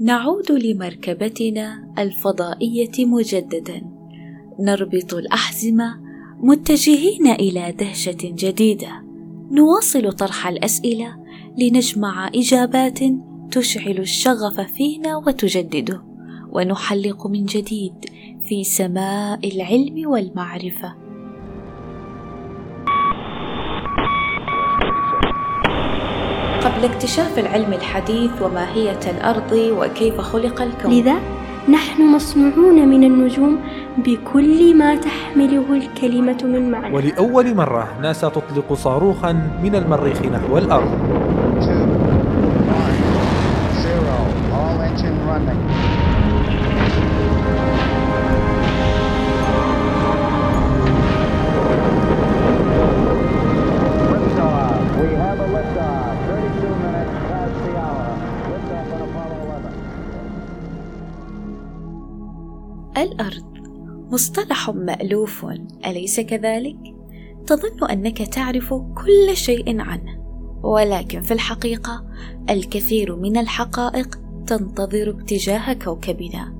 نعود لمركبتنا الفضائية مجددا. نربط الأحزمة متجهين إلى دهشة جديدة. نواصل طرح الأسئلة لنجمع إجابات تشعل الشغف فينا وتجدده. ونحلق من جديد في سماء العلم والمعرفة. قبل اكتشاف العلم الحديث وماهية الأرض وكيف خلق الكون. لذا نحن مصنوعون من النجوم بكل ما تحمله الكلمة من معنى. ولأول مرة ناسا تطلق صاروخا من المريخ نحو الأرض. الأرض مصطلح مألوف أليس كذلك؟ تظن أنك تعرف كل شيء عنه ولكن في الحقيقة الكثير من الحقائق تنتظر اتجاه كوكبنا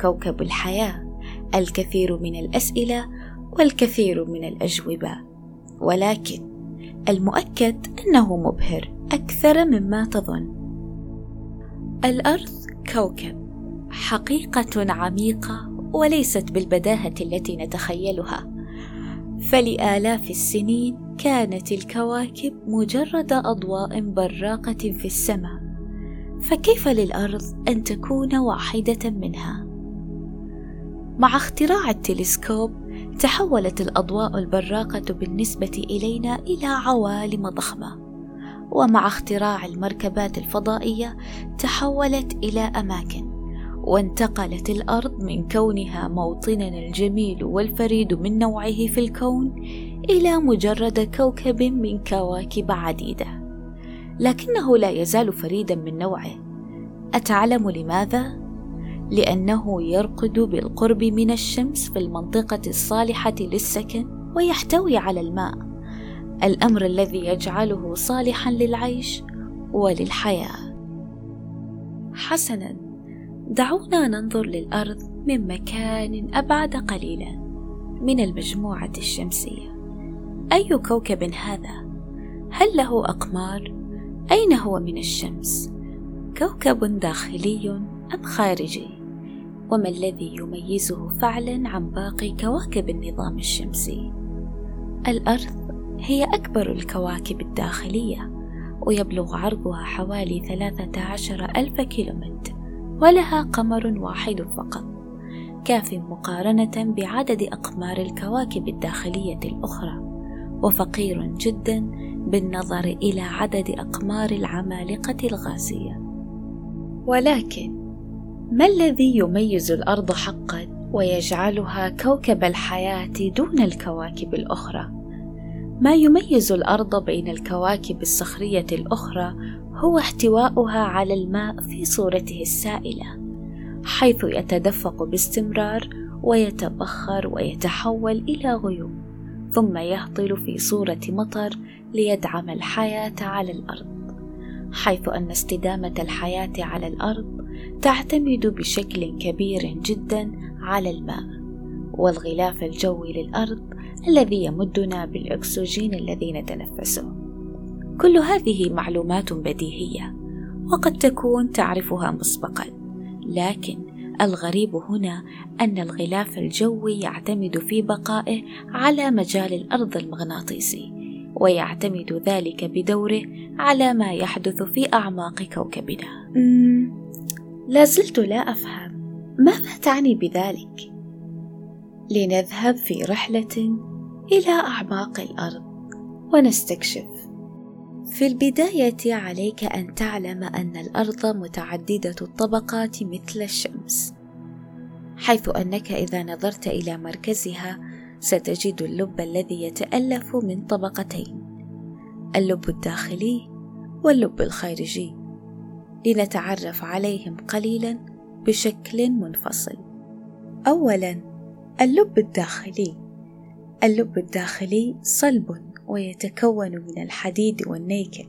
كوكب الحياة الكثير من الأسئلة والكثير من الأجوبة. ولكن المؤكد أنه مبهر أكثر مما تظن. الأرض كوكب حقيقة عميقة وليست بالبداهة التي نتخيلها. فلآلاف السنين كانت الكواكب مجرد أضواء براقة في السماء. فكيف للأرض أن تكون واحدة منها؟ مع اختراع التلسكوب تحولت الأضواء البراقة بالنسبة إلينا إلى عوالم ضخمة. ومع اختراع المركبات الفضائية تحولت إلى أماكن. وانتقلت الأرض من كونها موطننا الجميل والفريد من نوعه في الكون إلى مجرد كوكب من كواكب عديدة. لكنه لا يزال فريدا من نوعه. أتعلم لماذا؟ لأنه يرقد بالقرب من الشمس في المنطقة الصالحة للسكن ويحتوي على الماء الأمر الذي يجعله صالحا للعيش وللحياة. حسنا. دعونا ننظر للأرض من مكان أبعد قليلا من المجموعة الشمسية. أي كوكب هذا؟ هل له أقمار؟ أين هو من الشمس؟ كوكب داخلي أم خارجي؟ وما الذي يميزه فعلا عن باقي كواكب النظام الشمسي؟ الأرض هي أكبر الكواكب الداخلية ويبلغ عرضها حوالي ثلاثة عشر ألف كيلومتر. ولها قمر واحد فقط كاف مقارنة بعدد أقمار الكواكب الداخلية الأخرى وفقير جدا بالنظر إلى عدد أقمار العمالقة الغازية ولكن ما الذي يميز الأرض حقا ويجعلها كوكب الحياة دون الكواكب الأخرى؟ ما يميز الأرض بين الكواكب الصخرية الأخرى هو احتواؤها على الماء في صورته السائلة حيث يتدفق باستمرار ويتبخر ويتحول إلى غيوم ثم يهطل في صورة مطر ليدعم الحياة على الأرض حيث أن استدامة الحياة على الأرض تعتمد بشكل كبير جدا على الماء والغلاف الجوي للأرض الذي يمدنا بالأكسجين الذي نتنفسه. كل هذه معلومات بديهية وقد تكون تعرفها مسبقا. لكن الغريب هنا أن الغلاف الجوي يعتمد في بقائه على مجال الأرض المغناطيسي ويعتمد ذلك بدوره على ما يحدث في أعماق كوكبنا. لا زلت لا أفهم. ماذا تعني بذلك؟ لنذهب في رحلة إلى أعماق الأرض ونستكشف. في البداية عليك أن تعلم أن الأرض متعددة الطبقات مثل الشمس، حيث أنك إذا نظرت إلى مركزها ستجد اللب الذي يتألف من طبقتين، اللب الداخلي واللب الخارجي، لنتعرف عليهم قليلا بشكل منفصل. أولا اللب الداخلي، اللب الداخلي صلب. ويتكون من الحديد والنيكل.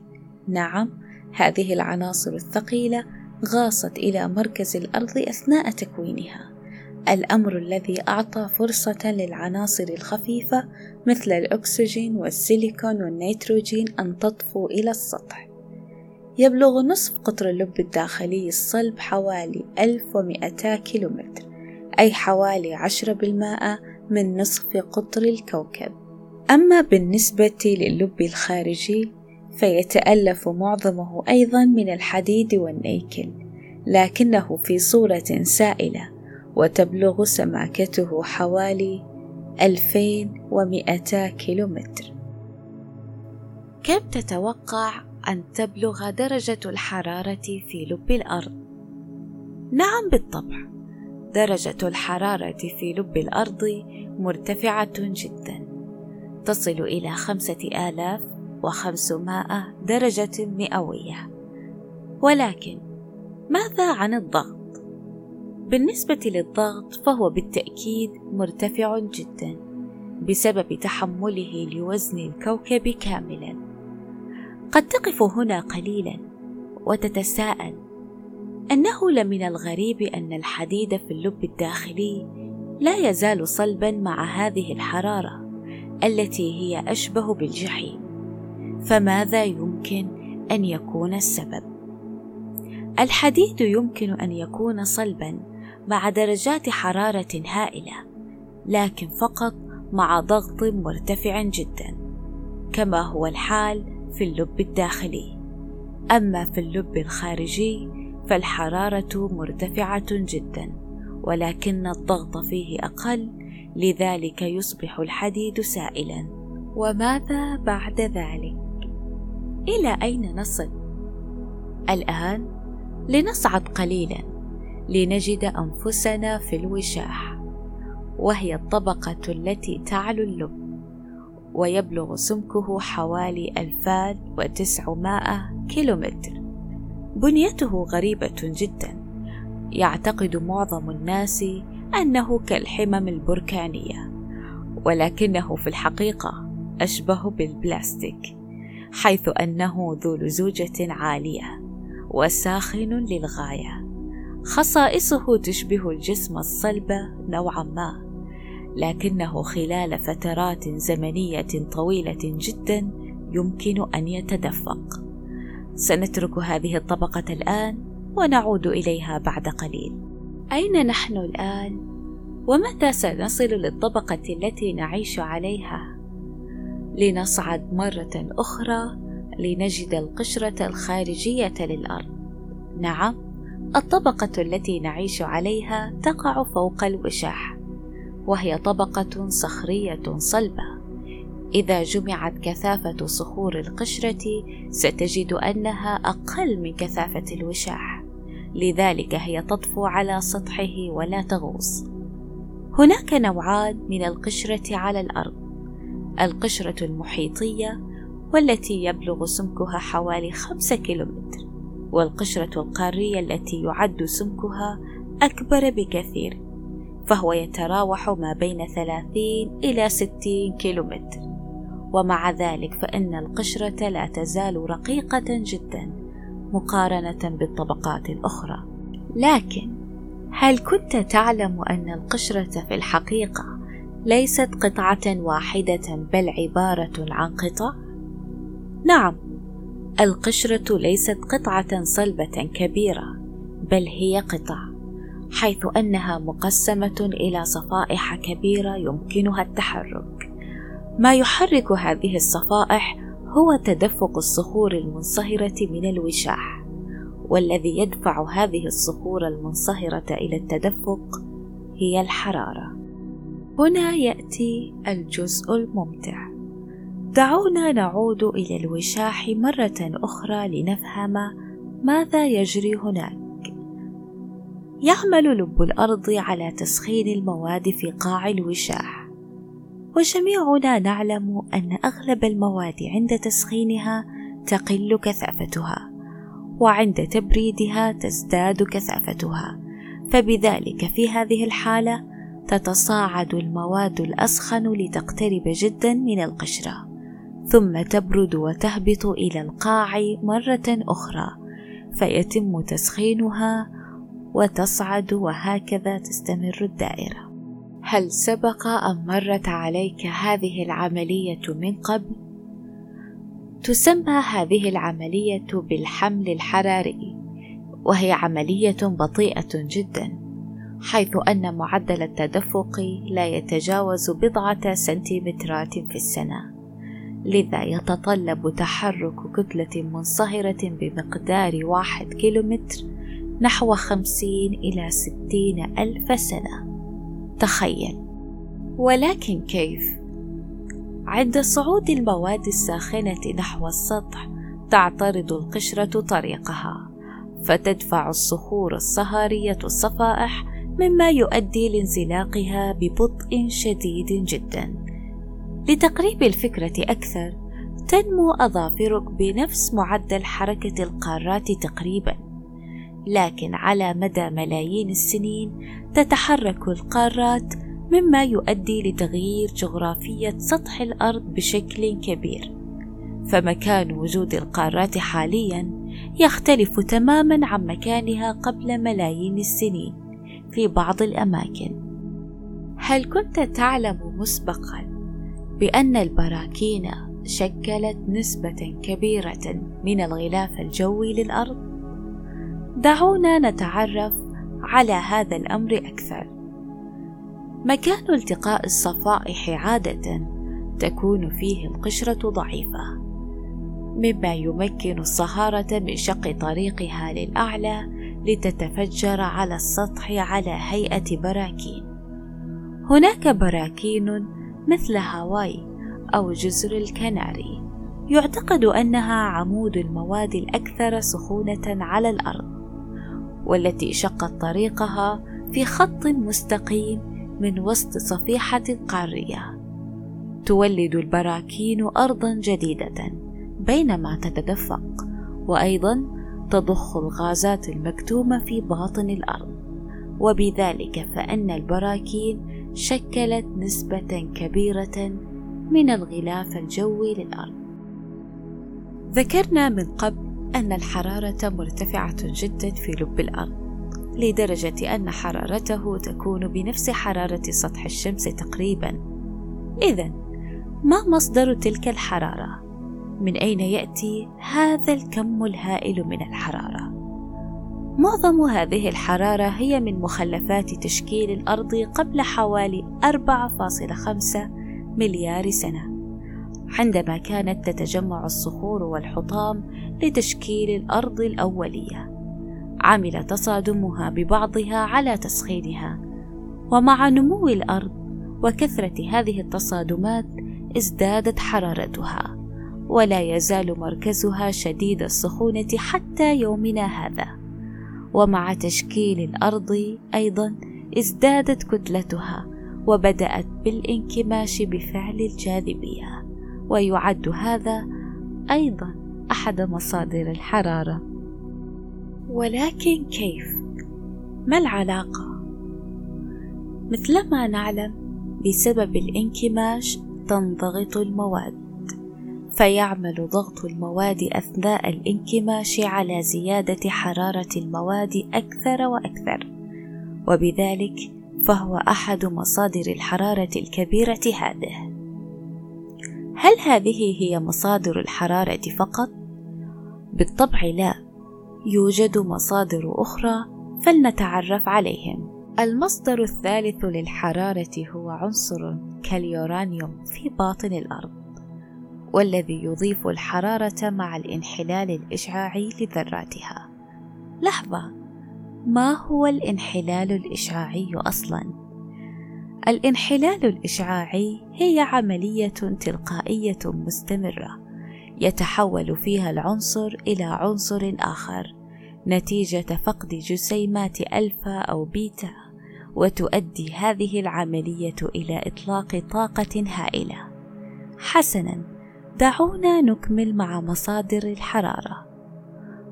نعم هذه العناصر الثقيلة غاصت إلى مركز الأرض أثناء تكوينها. الأمر الذي أعطى فرصة للعناصر الخفيفة مثل الأكسجين والسيليكون والنيتروجين أن تطفو إلى السطح. يبلغ نصف قطر اللب الداخلي الصلب حوالي 1200 كيلومتر أي حوالي عشرة بالمائة من نصف قطر الكوكب. أما بالنسبة للب الخارجي فيتألف معظمه أيضا من الحديد والنيكل لكنه في صورة سائلة وتبلغ سماكته حوالي 2200 كيلومتر كم تتوقع أن تبلغ درجة الحرارة في لب الأرض؟ نعم بالطبع درجة الحرارة في لب الأرض مرتفعة جدا تصل إلى خمسة آلاف وخمسمائة درجة مئوية. ولكن ماذا عن الضغط؟ بالنسبة للضغط فهو بالتأكيد مرتفع جدا بسبب تحمله لوزن الكوكب كاملا. قد تقف هنا قليلا وتتساءل أنه لمن الغريب أن الحديد في اللب الداخلي لا يزال صلبا مع هذه الحرارة. التي هي أشبه بالجحيم. فماذا يمكن أن يكون السبب؟ الحديد يمكن أن يكون صلبا مع درجات حرارة هائلة لكن فقط مع ضغط مرتفع جدا كما هو الحال في اللب الداخلي. أما في اللب الخارجي فالحرارة مرتفعة جدا ولكن الضغط فيه أقل لذلك يصبح الحديد سائلا. وماذا بعد ذلك؟ إلى أين نصل؟ الآن لنصعد قليلا لنجد أنفسنا في الوشاح وهي الطبقة التي تعلو اللب ويبلغ سمكه حوالي 2900 كيلومتر. بنيته غريبة جدا يعتقد معظم الناس أنه كالحمم البركانية ولكنه في الحقيقة أشبه بالبلاستيك حيث أنه ذو لزوجة عالية وساخن للغاية. خصائصه تشبه الجسم الصلب نوعا ما لكنه خلال فترات زمنية طويلة جدا يمكن أن يتدفق. سنترك هذه الطبقة الآن ونعود إليها بعد قليل. أين نحن الآن؟ ومتى سنصل للطبقة التي نعيش عليها؟ لنصعد مرة أخرى لنجد القشرة الخارجية للأرض. نعم الطبقة التي نعيش عليها تقع فوق الوشاح وهي طبقة صخرية صلبة. إذا جمعت كثافة صخور القشرة ستجد أنها أقل من كثافة الوشاح. لذلك هي تطفو على سطحه ولا تغوص. هناك نوعان من القشرة على الأرض. القشرة المحيطية والتي يبلغ سمكها حوالي خمسة كيلومتر والقشرة القارية التي يعد سمكها أكبر بكثير فهو يتراوح ما بين 30 إلى 60 كيلومتر. ومع ذلك فإن القشرة لا تزال رقيقة جدا. مقارنة بالطبقات الأخرى لكن هل كنت تعلم أن القشرة في الحقيقة ليست قطعة واحدة بل عبارة عن قطع؟ نعم القشرة ليست قطعة صلبة كبيرة بل هي قطع حيث أنها مقسمة إلى صفائح كبيرة يمكنها التحرك ما يحرك هذه الصفائح هو تدفق الصخور المنصهرة من الوشاح والذي يدفع هذه الصخور المنصهرة إلى التدفق هي الحرارة. هنا يأتي الجزء الممتع. دعونا نعود إلى الوشاح مرة أخرى لنفهم ماذا يجري هناك. يعمل لب الأرض على تسخين المواد في قاع الوشاح. وجميعنا نعلم أن أغلب المواد عند تسخينها تقل كثافتها وعند تبريدها تزداد كثافتها فبذلك في هذه الحالة تتصاعد المواد الأسخن لتقترب جدا من القشرة ثم تبرد وتهبط إلى القاع مرة أخرى فيتم تسخينها وتصعد وهكذا تستمر الدائرة. هل سبق أن مرت عليك هذه العملية من قبل؟ تسمى هذه العملية بالحمل الحراري وهي عملية بطيئة جدا حيث أن معدل التدفق لا يتجاوز بضعة سنتيمترات في السنة لذا يتطلب تحرك كتلة منصهرة بمقدار واحد كيلومتر نحو خمسين إلى ستين ألف سنة تخيل. ولكن كيف؟ عند صعود المواد الساخنة نحو السطح تعترض القشرة طريقها فتدفع الصخور الصهارية الصفائح مما يؤدي لانزلاقها ببطء شديد جدا. لتقريب الفكرة أكثر تنمو أظافرك بنفس معدل حركة القارات تقريبا. لكن على مدى ملايين السنين تتحرك القارات مما يؤدي لتغيير جغرافية سطح الأرض بشكل كبير فمكان وجود القارات حاليا يختلف تماما عن مكانها قبل ملايين السنين في بعض الأماكن هل كنت تعلم مسبقا بأن البراكين شكلت نسبة كبيرة من الغلاف الجوي للأرض؟ دعونا نتعرف على هذا الأمر أكثر. مكان التقاء الصفائح عادة تكون فيه القشرة ضعيفة، مما يمكن الصهارة من شق طريقها للأعلى لتتفجر على السطح على هيئة براكين. هناك براكين مثل هاواي أو جزر الكناري يعتقد أنها عمود المواد الأكثر سخونة على الأرض والتي شقت طريقها في خط مستقيم من وسط صفيحة قارية تولد البراكين أرضا جديدة بينما تتدفق وأيضا تضخ الغازات المكتومة في باطن الأرض وبذلك فإن البراكين شكلت نسبة كبيرة من الغلاف الجوي للأرض. ذكرنا من قبل أن الحرارة مرتفعة جدا في لب الأرض، لدرجة أن حرارته تكون بنفس حرارة سطح الشمس تقريبا. إذا ما مصدر تلك الحرارة؟ من أين يأتي هذا الكم الهائل من الحرارة؟ معظم هذه الحرارة هي من مخلفات تشكيل الأرض قبل حوالي 4.5 مليار سنة عندما كانت تتجمع الصخور والحطام لتشكيل الأرض الأولية. عمل تصادمها ببعضها على تسخينها ومع نمو الأرض وكثرة هذه التصادمات ازدادت حرارتها ولا يزال مركزها شديد السخونة حتى يومنا هذا. ومع تشكيل الأرض أيضا ازدادت كتلتها وبدأت بالانكماش بفعل الجاذبية. ويعد هذا أيضا أحد مصادر الحرارة. ولكن كيف؟ ما العلاقة؟ مثلما نعلم بسبب الانكماش تنضغط المواد فيعمل ضغط المواد أثناء الانكماش على زيادة حرارة المواد أكثر وأكثر. وبذلك فهو أحد مصادر الحرارة الكبيرة هذه. هل هذه هي مصادر الحرارة فقط بالطبع لا يوجد مصادر أخرى فلنتعرف عليهم المصدر الثالث للحرارة هو عنصر كاليورانيوم في باطن الأرض والذي يضيف الحرارة مع الانحلال الإشعاعي لذراتها. لحظة، ما هو الانحلال الإشعاعي أصلاً؟ الانحلال الإشعاعي هي عملية تلقائية مستمرة يتحول فيها العنصر إلى عنصر آخر نتيجة فقد جسيمات ألفا أو بيتا وتؤدي هذه العملية إلى إطلاق طاقة هائلة. حسناً، دعونا نكمل مع مصادر الحرارة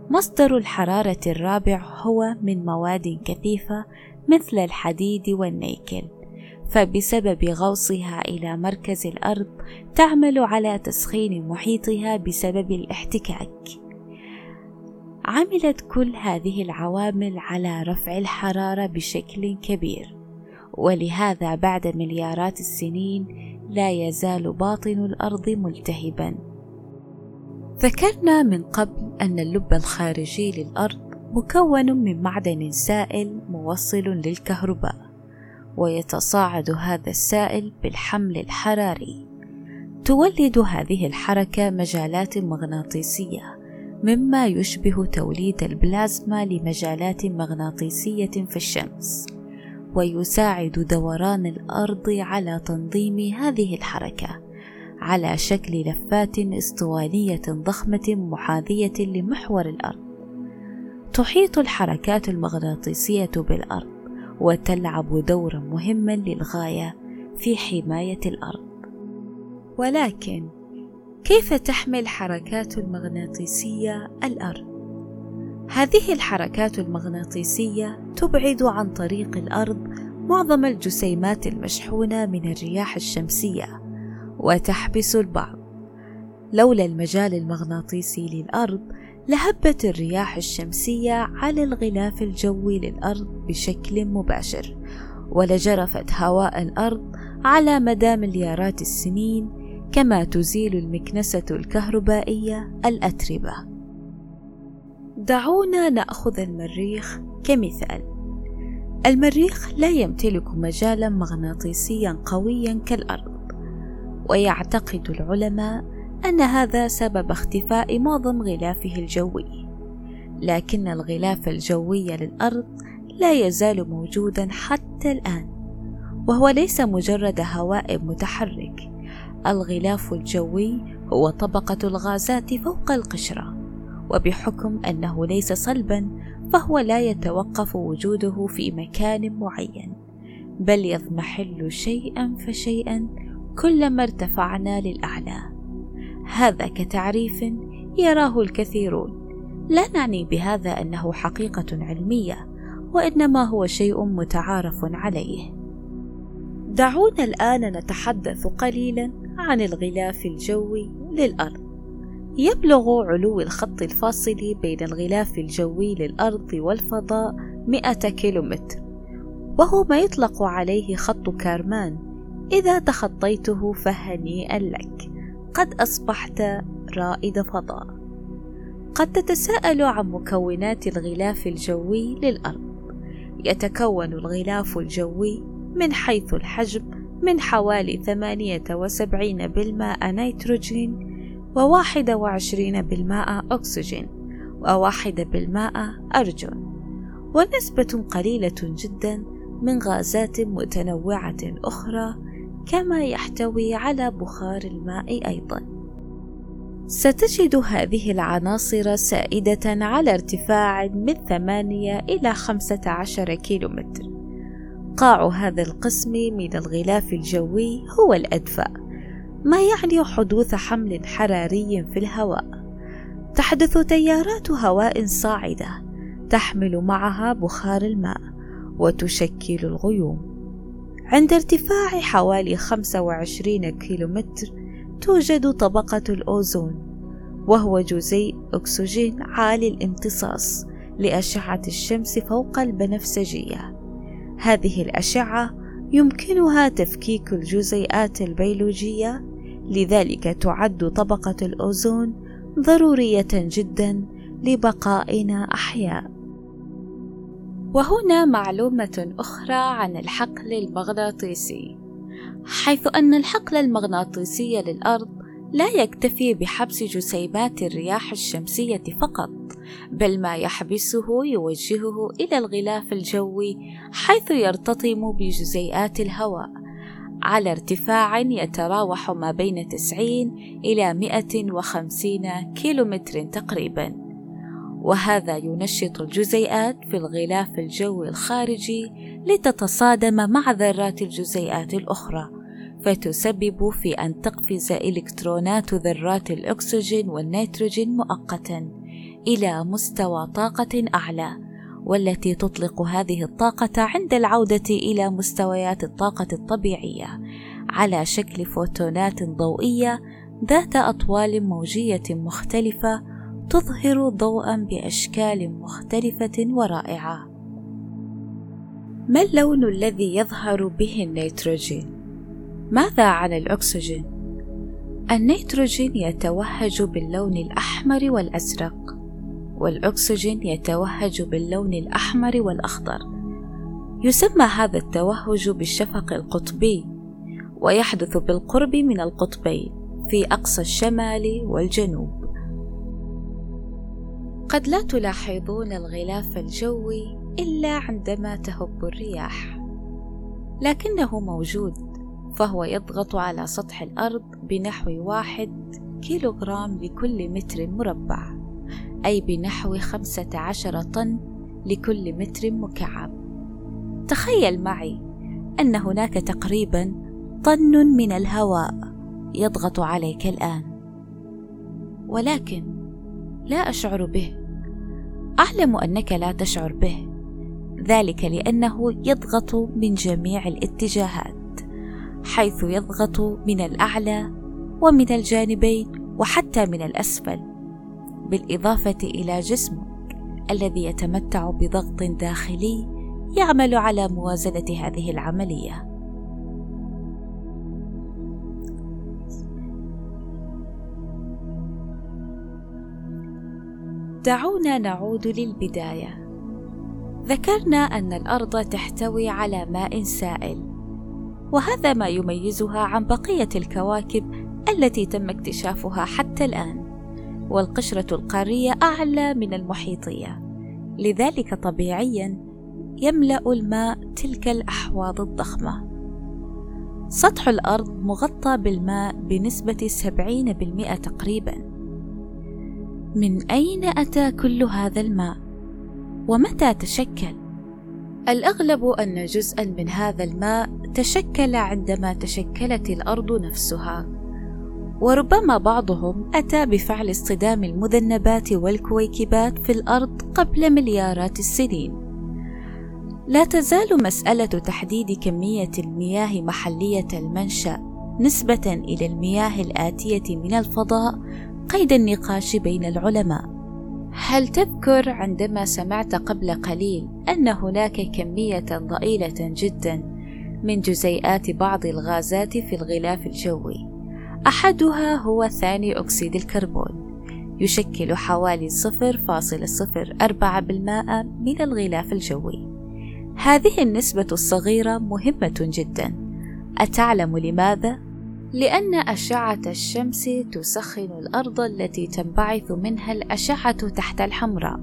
مصدر الحرارة الرابع هو من مواد كثيفة مثل الحديد والنيكل فبسبب غوصها إلى مركز الأرض تعمل على تسخين محيطها بسبب الاحتكاك. عملت كل هذه العوامل على رفع الحرارة بشكل كبير ولهذا بعد مليارات السنين لا يزال باطن الأرض ملتهبا. ذكرنا من قبل أن اللب الخارجي للأرض مكون من معدن سائل موصل للكهرباء. ويتصاعد هذا السائل بالحمل الحراري. تولد هذه الحركة مجالات مغناطيسية مما يشبه توليد البلازما لمجالات مغناطيسية في الشمس ويساعد دوران الأرض على تنظيم هذه الحركة على شكل لفات اسطوانية ضخمة محاذية لمحور الأرض. تحيط الحركات المغناطيسية بالأرض وتلعب دورا مهما للغاية في حماية الأرض ولكن كيف تحمي الحركات المغناطيسية الأرض؟ هذه الحركات المغناطيسية تبعد عن طريق الأرض معظم الجسيمات المشحونة من الرياح الشمسية وتحبس البعض لولا المجال المغناطيسي للأرض لهبت الرياح الشمسية على الغلاف الجوي للأرض بشكل مباشر ولجرفت هواء الأرض على مدى مليارات السنين كما تزيل المكنسة الكهربائية الأتربة. دعونا نأخذ المريخ كمثال. المريخ لا يمتلك مجالا مغناطيسيا قويا كالأرض، ويعتقد العلماء أن هذا سبب اختفاء معظم غلافه الجوي، لكن الغلاف الجوي للأرض لا يزال موجودا حتى الآن، وهو ليس مجرد هواء متحرك، الغلاف الجوي هو طبقة الغازات فوق القشرة وبحكم أنه ليس صلبا فهو لا يتوقف وجوده في مكان معين بل يضمحل شيئا فشيئا كلما ارتفعنا للأعلى. هذا كتعريف يراه الكثيرون. لا نعني بهذا أنه حقيقة علمية وإنما هو شيء متعارف عليه. دعونا الآن نتحدث قليلا عن الغلاف الجوي للأرض. يبلغ علو الخط الفاصل بين الغلاف الجوي للأرض والفضاء مئة كيلومتر وهو ما يطلق عليه خط كارمان. إذا تخطيته فهنيئا لك. قد أصبحت رائد فضاء. قد تتساءل عن مكونات الغلاف الجوي للأرض. يتكون الغلاف الجوي من حيث الحجم من حوالي ثمانية وسبعين بالماء نيتروجين وواحد وعشرين بالماء أكسجين وواحد بالماء أرجون. ونسبة قليلة جدا من غازات متنوعة أخرى كما يحتوي على بخار الماء أيضا. ستجد هذه العناصر سائدة على ارتفاع من ثمانية إلى خمسة عشر كيلومتر. قاع هذا القسم من الغلاف الجوي هو الأدفأ ما يعني حدوث حمل حراري في الهواء. تحدث تيارات هواء صاعدة تحمل معها بخار الماء وتشكل الغيوم. عند ارتفاع حوالي 25 كيلومتر توجد طبقة الأوزون وهو جزيء أكسجين عالي الامتصاص لأشعة الشمس فوق البنفسجية هذه الأشعة يمكنها تفكيك الجزيئات البيولوجية لذلك تعد طبقة الأوزون ضرورية جدا لبقائنا أحياء. وهنا معلومة أخرى عن الحقل المغناطيسي، حيث أن الحقل المغناطيسي للأرض لا يكتفي بحبس جسيمات الرياح الشمسية فقط، بل ما يحبسه يوجهه إلى الغلاف الجوي حيث يرتطم بجزيئات الهواء. على ارتفاع يتراوح ما بين 90 إلى 150 كيلومتر تقريبا. وهذا ينشط الجزيئات في الغلاف الجوي الخارجي لتتصادم مع ذرات الجزيئات الأخرى فتسبب في أن تقفز إلكترونات ذرات الأكسجين والنيتروجين مؤقتا إلى مستوى طاقة أعلى والتي تطلق هذه الطاقة عند العودة إلى مستويات الطاقة الطبيعية على شكل فوتونات ضوئية ذات أطوال موجية مختلفة تظهر ضوءا بأشكال مختلفة ورائعة ما اللون الذي يظهر به النيتروجين؟ ماذا عن الأكسجين؟ النيتروجين يتوهج باللون الأحمر والأزرق والأكسجين يتوهج باللون الأحمر والأخضر يسمى هذا التوهج بالشفق القطبي ويحدث بالقرب من القطبين في أقصى الشمال والجنوب قد لا تلاحظون الغلاف الجوي إلا عندما تهب الرياح لكنه موجود فهو يضغط على سطح الأرض بنحو واحد كيلوغرام لكل متر مربع أي بنحو خمسة عشر طن لكل متر مكعب. تخيل معي أن هناك تقريبا طن من الهواء يضغط عليك الآن. ولكن لا أشعر به. أعلم أنك لا تشعر به. ذلك لأنه يضغط من جميع الاتجاهات حيث يضغط من الأعلى ومن الجانبين وحتى من الأسفل بالإضافة إلى جسمك الذي يتمتع بضغط داخلي يعمل على موازنة هذه العملية. دعونا نعود للبداية. ذكرنا أن الأرض تحتوي على ماء سائل وهذا ما يميزها عن بقية الكواكب التي تم اكتشافها حتى الآن والقشرة القارية أعلى من المحيطية. لذلك طبيعيا يملأ الماء تلك الأحواض الضخمة. سطح الأرض مغطى بالماء سبعين بالمئة تقريبا. من أين أتى كل هذا الماء؟ ومتى تشكل؟ الأغلب أن جزءا من هذا الماء تشكل عندما تشكلت الأرض نفسها وربما بعضهم أتى بفعل اصطدام المذنبات والكويكبات في الأرض قبل مليارات السنين. لا تزال مسألة تحديد كمية المياه محلية المنشأ نسبة إلى المياه الآتية من الفضاء قيد النقاش بين العلماء. هل تذكر عندما سمعت قبل قليل أن هناك كمية ضئيلة جدا من جزيئات بعض الغازات في الغلاف الجوي؟ أحدها هو ثاني أكسيد الكربون يشكل حوالي 0.04% من الغلاف الجوي. هذه النسبة الصغيرة مهمة جدا. أتعلم لماذا؟ لأن أشعة الشمس تسخن الأرض التي تنبعث منها الأشعة تحت الحمراء.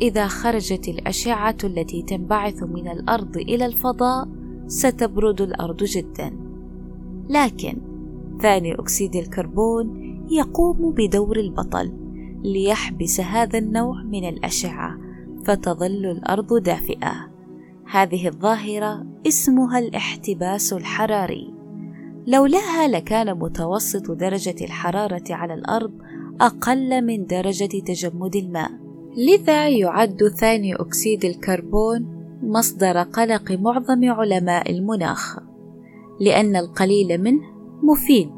إذا خرجت الأشعة التي تنبعث من الأرض إلى الفضاء ستبرد الأرض جدا. لكن ثاني أكسيد الكربون يقوم بدور البطل ليحبس هذا النوع من الأشعة فتظل الأرض دافئة. هذه الظاهرة اسمها الاحتباس الحراري. لولاها لكان متوسط درجة الحرارة على الأرض أقل من درجة تجمد الماء. لذا يعد ثاني أكسيد الكربون مصدر قلق معظم علماء المناخ لأن القليل منه مفيد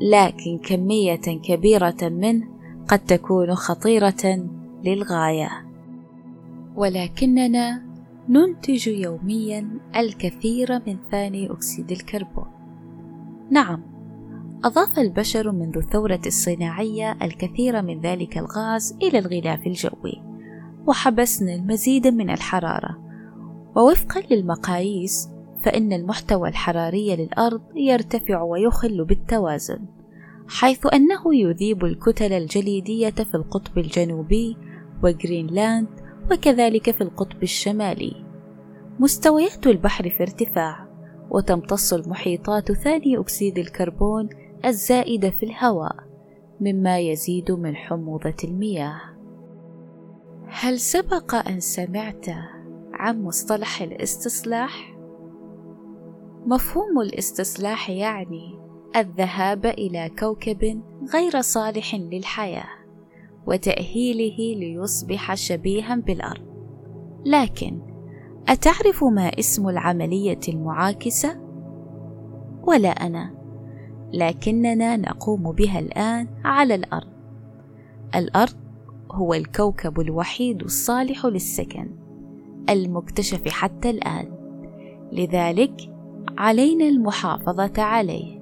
لكن كمية كبيرة منه قد تكون خطيرة للغاية. ولكننا ننتج يوميا الكثير من ثاني أكسيد الكربون. نعم. أضاف البشر منذ الثورة الصناعية الكثير من ذلك الغاز إلى الغلاف الجوي وحبسنا المزيد من الحرارة. ووفقا للمقاييس فإن المحتوى الحراري للأرض يرتفع ويخل بالتوازن حيث أنه يذيب الكتل الجليدية في القطب الجنوبي وغرينلاند وكذلك في القطب الشمالي. مستويات البحر في ارتفاع وتمتص المحيطات ثاني أكسيد الكربون الزائد في الهواء مما يزيد من حموضة المياه هل سبق أن سمعت عن مصطلح الاستصلاح؟ مفهوم الاستصلاح يعني الذهاب إلى كوكب غير صالح للحياة وتأهيله ليصبح شبيها بالأرض لكن أتعرف ما اسم العملية المعاكسة؟ ولا أنا، لكننا نقوم بها الآن على الأرض. الأرض هو الكوكب الوحيد الصالح للسكن المكتشف حتى الآن لذلك علينا المحافظة عليه